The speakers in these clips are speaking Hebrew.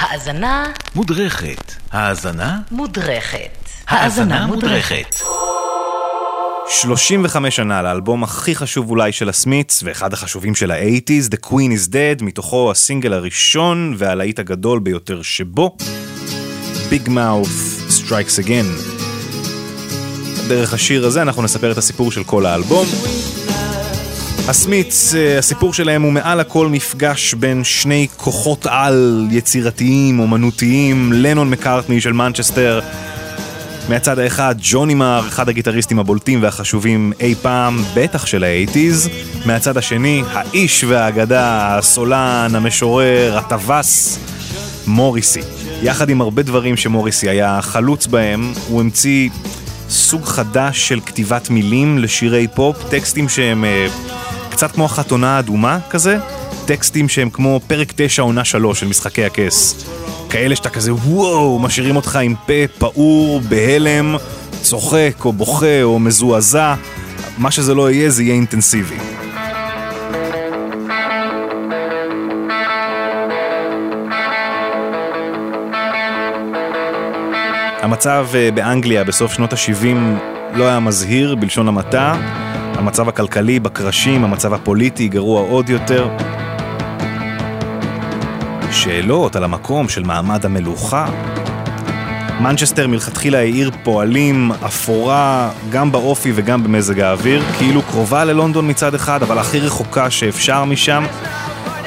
האזנה מודרכת. האזנה? מודרכת. האזנה מודרכת. 35 שנה לאלבום הכי חשוב אולי של הסמיץ, ואחד החשובים של ה-80's, The Queen is Dead, מתוכו הסינגל הראשון והלהיט הגדול ביותר שבו, Big Mouth Strikes Again. דרך השיר הזה אנחנו נספר את הסיפור של כל האלבום. הסמיץ, אה, הסיפור שלהם הוא מעל הכל מפגש בין שני כוחות על יצירתיים, אומנותיים, לנון מקארטני של מנצ'סטר. מהצד האחד, ג'וני מר, אחד הגיטריסטים הבולטים והחשובים אי פעם, בטח של האייטיז. מהצד השני, האיש והאגדה, הסולן, המשורר, הטווס, מוריסי. יחד עם הרבה דברים שמוריסי היה חלוץ בהם, הוא המציא סוג חדש של כתיבת מילים לשירי פופ, טקסטים שהם אה, קצת כמו החתונה האדומה כזה, טקסטים שהם כמו פרק 9 עונה 3 של משחקי הכס. כאלה שאתה כזה וואו, משאירים אותך עם פה פעור, בהלם, צוחק או בוכה או מזועזע, מה שזה לא יהיה זה יהיה אינטנסיבי. המצב אה, באנגליה בסוף שנות ה-70 לא היה מזהיר בלשון המעטה, המצב הכלכלי בקרשים, המצב הפוליטי גרוע עוד יותר. שאלות על המקום של מעמד המלוכה. מנצ'סטר מלכתחילה העיר פועלים אפורה גם באופי וגם במזג האוויר, כאילו קרובה ללונדון מצד אחד, אבל הכי רחוקה שאפשר משם.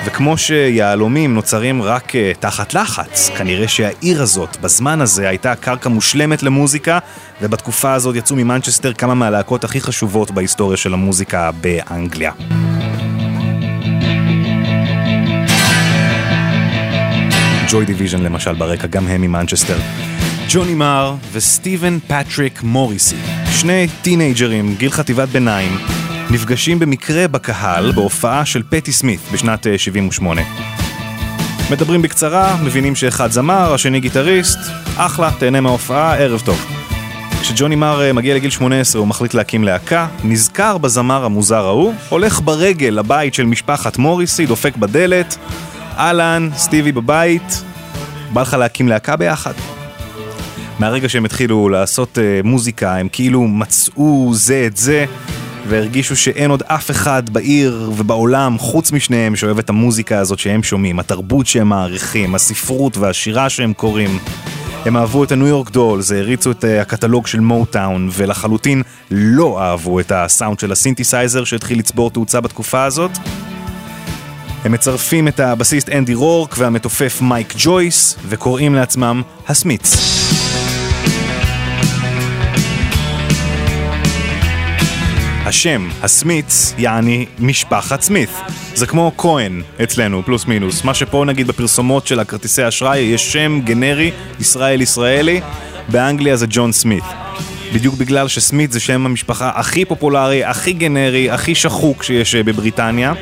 וכמו שיהלומים נוצרים רק uh, תחת לחץ, כנראה שהעיר הזאת, בזמן הזה, הייתה קרקע מושלמת למוזיקה, ובתקופה הזאת יצאו ממנצ'סטר כמה מהלהקות הכי חשובות בהיסטוריה של המוזיקה באנגליה. ג'וי דיוויז'ן למשל ברקע, גם הם ממנצ'סטר. ג'וני מר וסטיבן פטריק מוריסי, שני טינאייג'רים, גיל חטיבת ביניים, נפגשים במקרה בקהל בהופעה של פטי סמית בשנת 78. אה, מדברים בקצרה, מבינים שאחד זמר, השני גיטריסט, אחלה, תהנה מההופעה, ערב טוב. כשג'וני מר אה, מגיע לגיל 18 הוא מחליט להקים להקה, נזכר בזמר המוזר ההוא, הולך ברגל לבית של משפחת מוריסי, דופק בדלת, אהלן, סטיבי בבית, בא לך להקים להקה ביחד? מהרגע שהם התחילו לעשות אה, מוזיקה, הם כאילו מצאו זה את זה, והרגישו שאין עוד אף אחד בעיר ובעולם חוץ משניהם שאוהב את המוזיקה הזאת שהם שומעים, התרבות שהם מעריכים, הספרות והשירה שהם קוראים. הם אהבו את הניו יורק דולס, העריצו את אה, הקטלוג של מוטאון, ולחלוטין לא אהבו את הסאונד של הסינתסייזר שהתחיל לצבור תאוצה בתקופה הזאת. הם מצרפים את הבסיסט אנדי רורק והמתופף מייק ג'ויס, וקוראים לעצמם הסמיץ. השם, הסמיץ, יעני משפחת סמית. זה כמו כהן אצלנו, פלוס מינוס. מה שפה נגיד בפרסומות של הכרטיסי אשראי, יש שם גנרי, ישראל ישראלי, באנגליה זה ג'ון סמית. בדיוק בגלל שסמית זה שם המשפחה הכי פופולרי, הכי גנרי, הכי שחוק שיש אה, בבריטניה.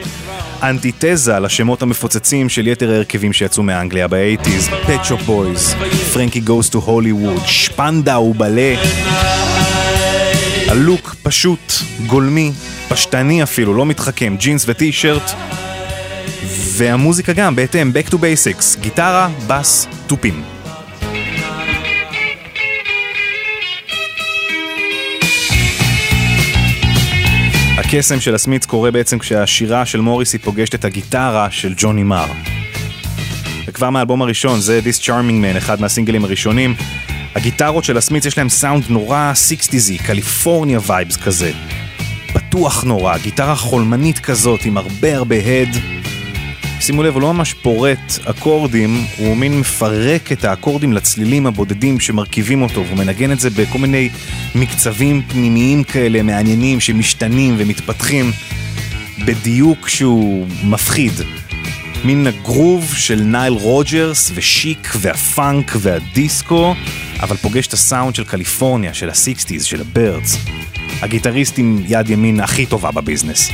אנטיתזה לשמות המפוצצים של יתר ההרכבים שיצאו מאנגליה באייטיז, פט שופ בויז, פרנקי גוס טו הוליווד, ספנדאו באלה. הלוק פשוט, גולמי, פשטני אפילו, לא מתחכם, ג'ינס וטי-שירט. והמוזיקה גם, בהתאם, Back to Basics, גיטרה, בס, תופים. הקסם של הסמיץ קורה בעצם כשהשירה של מוריסי פוגשת את הגיטרה של ג'וני מר. וכבר מהאלבום הראשון, זה This Charming Man, אחד מהסינגלים הראשונים, הגיטרות של הסמיץ יש להם סאונד נורא סיקסטיזי, קליפורניה vibes כזה. פתוח נורא, גיטרה חולמנית כזאת עם הרבה הרבה הד. שימו לב, הוא לא ממש פורט אקורדים, הוא מין מפרק את האקורדים לצלילים הבודדים שמרכיבים אותו, והוא מנגן את זה בכל מיני מקצבים פנימיים כאלה מעניינים שמשתנים ומתפתחים בדיוק שהוא מפחיד. מין הגרוב של נייל רוג'רס ושיק והפאנק והדיסקו, אבל פוגש את הסאונד של קליפורניה, של הסיקסטיז, של הבירדס. הגיטריסט עם יד ימין הכי טובה בביזנס.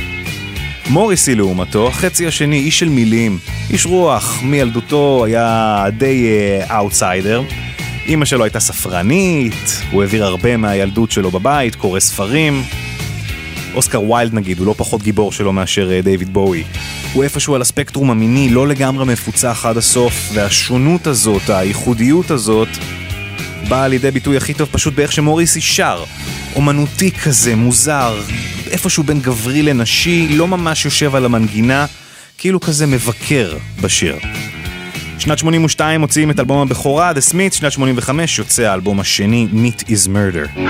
מוריסי לעומתו, החצי השני, איש של מילים, איש רוח, מילדותו היה די אאוטסיידר. אה, אימא שלו הייתה ספרנית, הוא העביר הרבה מהילדות שלו בבית, קורא ספרים. אוסקר ויילד נגיד, הוא לא פחות גיבור שלו מאשר אה, דיוויד בואי. הוא איפשהו על הספקטרום המיני, לא לגמרי מפוצח עד הסוף, והשונות הזאת, הייחודיות הזאת, באה לידי ביטוי הכי טוב פשוט באיך שמוריסי שר. אומנותי כזה, מוזר, איפשהו בין גברי לנשי, לא ממש יושב על המנגינה, כאילו כזה מבקר בשיר. שנת 82 מוציאים את אלבום הבכורה, The Smith, שנת 85 יוצא האלבום השני, Meat is Murder.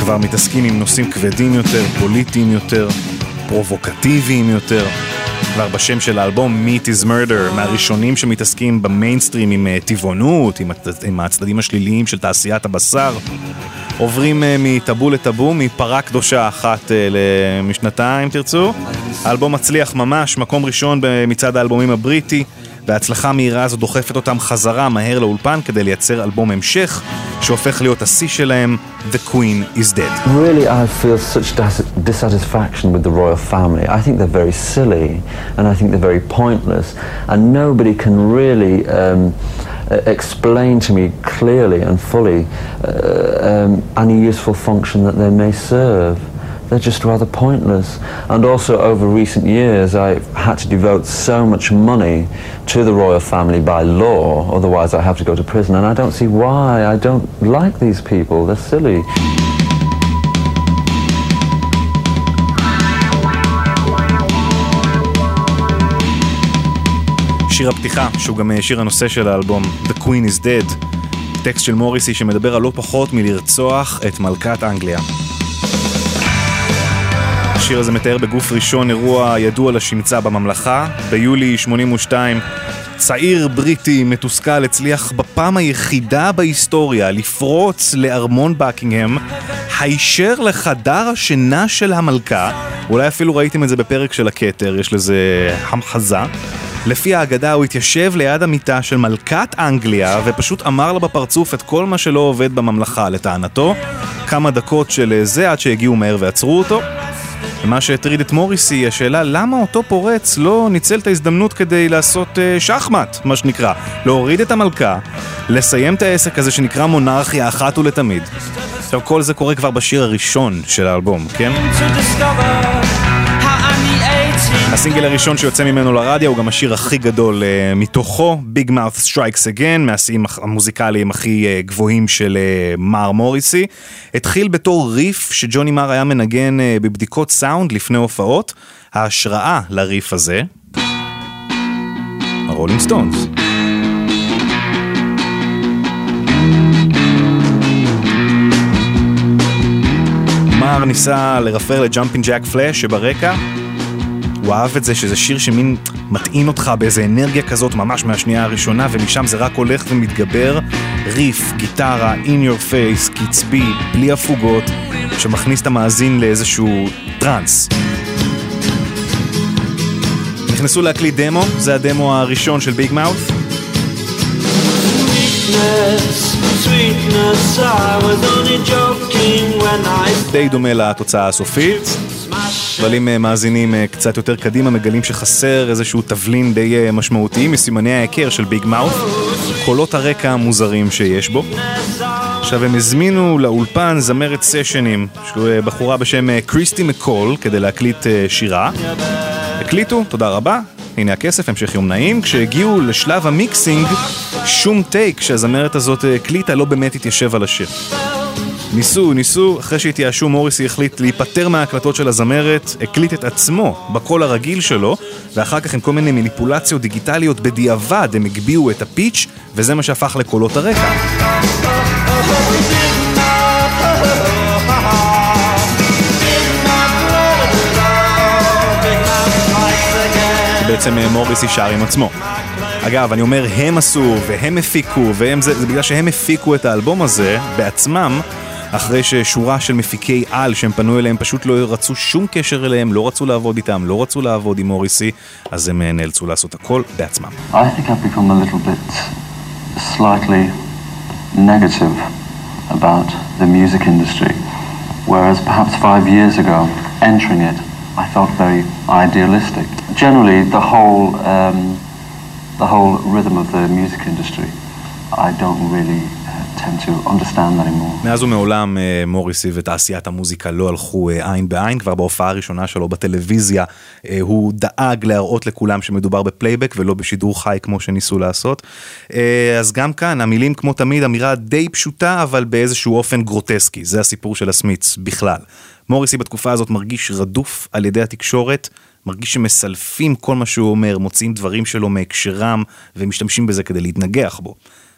כבר מתעסקים עם נושאים כבדים יותר, פוליטיים יותר, פרובוקטיביים יותר. כבר בשם של האלבום Meat is Murder, מהראשונים שמתעסקים במיינסטרים עם אה, טבעונות, עם, עם הצדדים השליליים של תעשיית הבשר. עוברים uh, מטאבו לטאבו, מפרה קדושה אחת למשנתה אם תרצו. האלבום מצליח ממש, מקום ראשון במצעד האלבומים הבריטי, וההצלחה המהירה הזו דוחפת אותם חזרה מהר לאולפן כדי לייצר אלבום המשך, שהופך להיות השיא שלהם, The Queen is Dead. Really, I feel such dissatisfaction with the royal family. I think they're very silly, and I think they're very pointless, and nobody can really... Um, Uh, explain to me clearly and fully uh, um, any useful function that they may serve. They're just rather pointless. And also, over recent years, I've had to devote so much money to the royal family by law, otherwise, I have to go to prison. And I don't see why. I don't like these people. They're silly. שיר הפתיחה, שהוא גם אה, שיר הנושא של האלבום, The Queen is Dead, טקסט של מוריסי שמדבר על לא פחות מלרצוח את מלכת אנגליה. השיר הזה מתאר בגוף ראשון אירוע ידוע לשמצה בממלכה. ביולי 82 צעיר בריטי מתוסכל הצליח בפעם היחידה בהיסטוריה לפרוץ לארמון בקינגהם הישר לחדר השינה של המלכה. אולי אפילו ראיתם את זה בפרק של הכתר, יש לזה המחזה. לפי האגדה הוא התיישב ליד המיטה של מלכת אנגליה ופשוט אמר לה בפרצוף את כל מה שלא עובד בממלכה לטענתו. כמה דקות של זה עד שהגיעו מהר ועצרו אותו. ומה שהטריד את מוריסי השאלה למה אותו פורץ לא ניצל את ההזדמנות כדי לעשות uh, שחמט, מה שנקרא, להוריד את המלכה, לסיים את העסק הזה שנקרא מונרכיה אחת ולתמיד. עכשיו כל זה קורה כבר בשיר הראשון של האלבום, כן? הסינגל הראשון שיוצא ממנו לרדיו הוא גם השיר הכי גדול אה, מתוכו, Big Mouth Strikes Again, מהשיאים המוזיקליים הכי אה, גבוהים של אה, מר מוריסי. התחיל בתור ריף שג'וני מר היה מנגן בבדיקות סאונד לפני הופעות. ההשראה לריף הזה, הרולינג סטונס. מר ניסה לרפר ל Jumpin' Jack Flash שברקע הוא אהב את זה שזה שיר שמין מטעין אותך באיזה אנרגיה כזאת ממש מהשנייה הראשונה ומשם זה רק הולך ומתגבר. ריף, גיטרה, in your face, קצבי, בלי הפוגות שמכניס את המאזין לאיזשהו טראנס. נכנסו להקליט דמו, זה הדמו הראשון של Big Mouth די דומה לתוצאה הסופית אבל אם אה, מאזינים אה, קצת יותר קדימה מגלים שחסר איזשהו תבלין די אה, משמעותי מסימני ההיכר של Big Mouth, קולות הרקע המוזרים שיש בו. עכשיו הם הזמינו לאולפן זמרת סשנים, בחורה בשם קריסטי מקול, כדי להקליט שירה. הקליטו, תודה רבה, הנה הכסף, המשך יום נעים. כשהגיעו לשלב המיקסינג, שום טייק שהזמרת הזאת הקליטה לא באמת התיישב על השיר. ניסו, ניסו, אחרי שהתייאשו מוריסי החליט להיפטר מההקלטות של הזמרת, הקליט את עצמו בקול הרגיל שלו, ואחר כך עם כל מיני מניפולציות דיגיטליות בדיעבד הם הגביהו את הפיץ', וזה מה שהפך לקולות הרקע. בעצם אה, מוריסי שר עם עצמו. אגב, אני אומר הם עשו והם הפיקו, והם זה, זה בגלל שהם הפיקו את האלבום הזה בעצמם, אחרי ששורה של מפיקי על שהם פנו אליהם פשוט לא רצו שום קשר אליהם, לא רצו לעבוד איתם, לא רצו לעבוד עם מוריסי, אז הם אה, נאלצו לעשות הכל בעצמם. Um, the whole rhythm of the music industry, I don't really מאז ומעולם אה, מוריסי ותעשיית המוזיקה לא הלכו אה, עין בעין, כבר בהופעה הראשונה שלו בטלוויזיה אה, הוא דאג להראות לכולם שמדובר בפלייבק ולא בשידור חי כמו שניסו לעשות. אז גם כאן המילים כמו תמיד אמירה די פשוטה אבל באיזשהו אופן גרוטסקי, זה הסיפור של הסמיץ בכלל. מוריסי בתקופה הזאת מרגיש רדוף על ידי התקשורת. מרגיש שמסלפים כל מה שהוא אומר, מוציאים דברים שלו מהקשרם ומשתמשים בזה כדי להתנגח בו.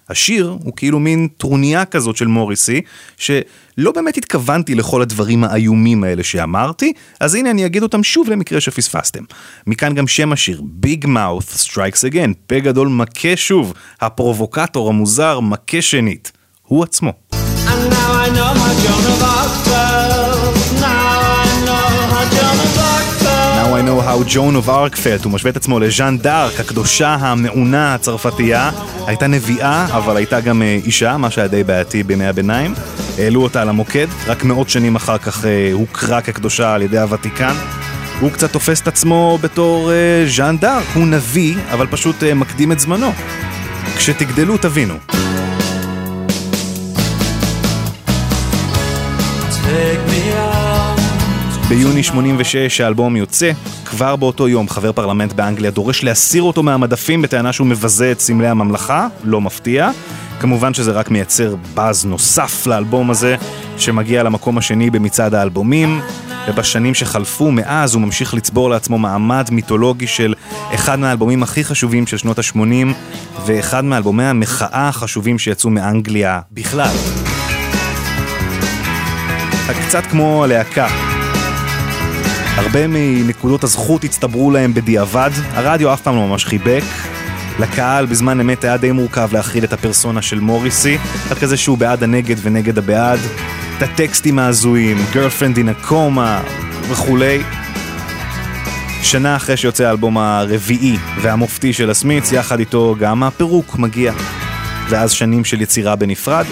השיר הוא כאילו מין טרוניה כזאת של מוריסי, שלא באמת התכוונתי לכל הדברים האיומים האלה שאמרתי, אז הנה אני אגיד אותם שוב למקרה שפספסתם. מכאן גם שם השיר, Big Mouth Strikes Again, פה גדול מכה שוב, הפרובוקטור המוזר מכה שנית, הוא עצמו. And now I know how know how Joan of Arc felt, הוא משווה את עצמו לז'אן דארק, הקדושה המעונה הצרפתייה. הייתה נביאה, אבל הייתה גם אה, אישה, מה שהיה די בעייתי בימי הביניים. העלו אותה על המוקד, רק מאות שנים אחר כך אה, הוכרה כקדושה על ידי הוותיקן. הוא קצת תופס את עצמו בתור אה, ז'אן דארק, הוא נביא, אבל פשוט מקדים את זמנו. כשתגדלו תבינו. Take me ביוני 86 האלבום יוצא, כבר באותו יום חבר פרלמנט באנגליה דורש להסיר אותו מהמדפים בטענה שהוא מבזה את סמלי הממלכה, לא מפתיע. כמובן שזה רק מייצר באז נוסף לאלבום הזה, שמגיע למקום השני במצעד האלבומים, ובשנים שחלפו מאז הוא ממשיך לצבור לעצמו מעמד מיתולוגי של אחד מהאלבומים הכי חשובים של שנות ה-80, ואחד מאלבומי המחאה החשובים שיצאו מאנגליה בכלל. קצת כמו הלהקה, הרבה מנקודות הזכות הצטברו להם בדיעבד, הרדיו אף פעם לא ממש חיבק. לקהל בזמן אמת היה די מורכב להכיל את הפרסונה של מוריסי, עד כזה שהוא בעד הנגד ונגד הבעד, את הטקסטים ההזויים, girlfriend in a coma וכולי. שנה אחרי שיוצא האלבום הרביעי והמופתי של הסמיץ, יחד איתו גם הפירוק מגיע. ואז שנים של יצירה בנפרד.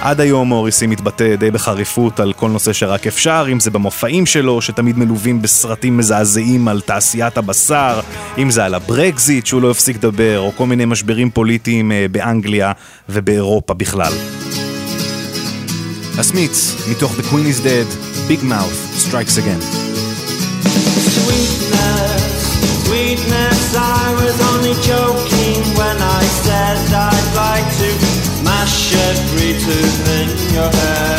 עד היום מוריסי מתבטא די בחריפות על כל נושא שרק אפשר, אם זה במופעים שלו, שתמיד מלווים בסרטים מזעזעים על תעשיית הבשר, אם זה על הברקזיט שהוא לא הפסיק לדבר, או כל מיני משברים פוליטיים אה, באנגליה ובאירופה בכלל. הסמיץ, מתוך The Queen is Dead, Big Mouth, Strikes Again. Sweetness, sweetness your hand.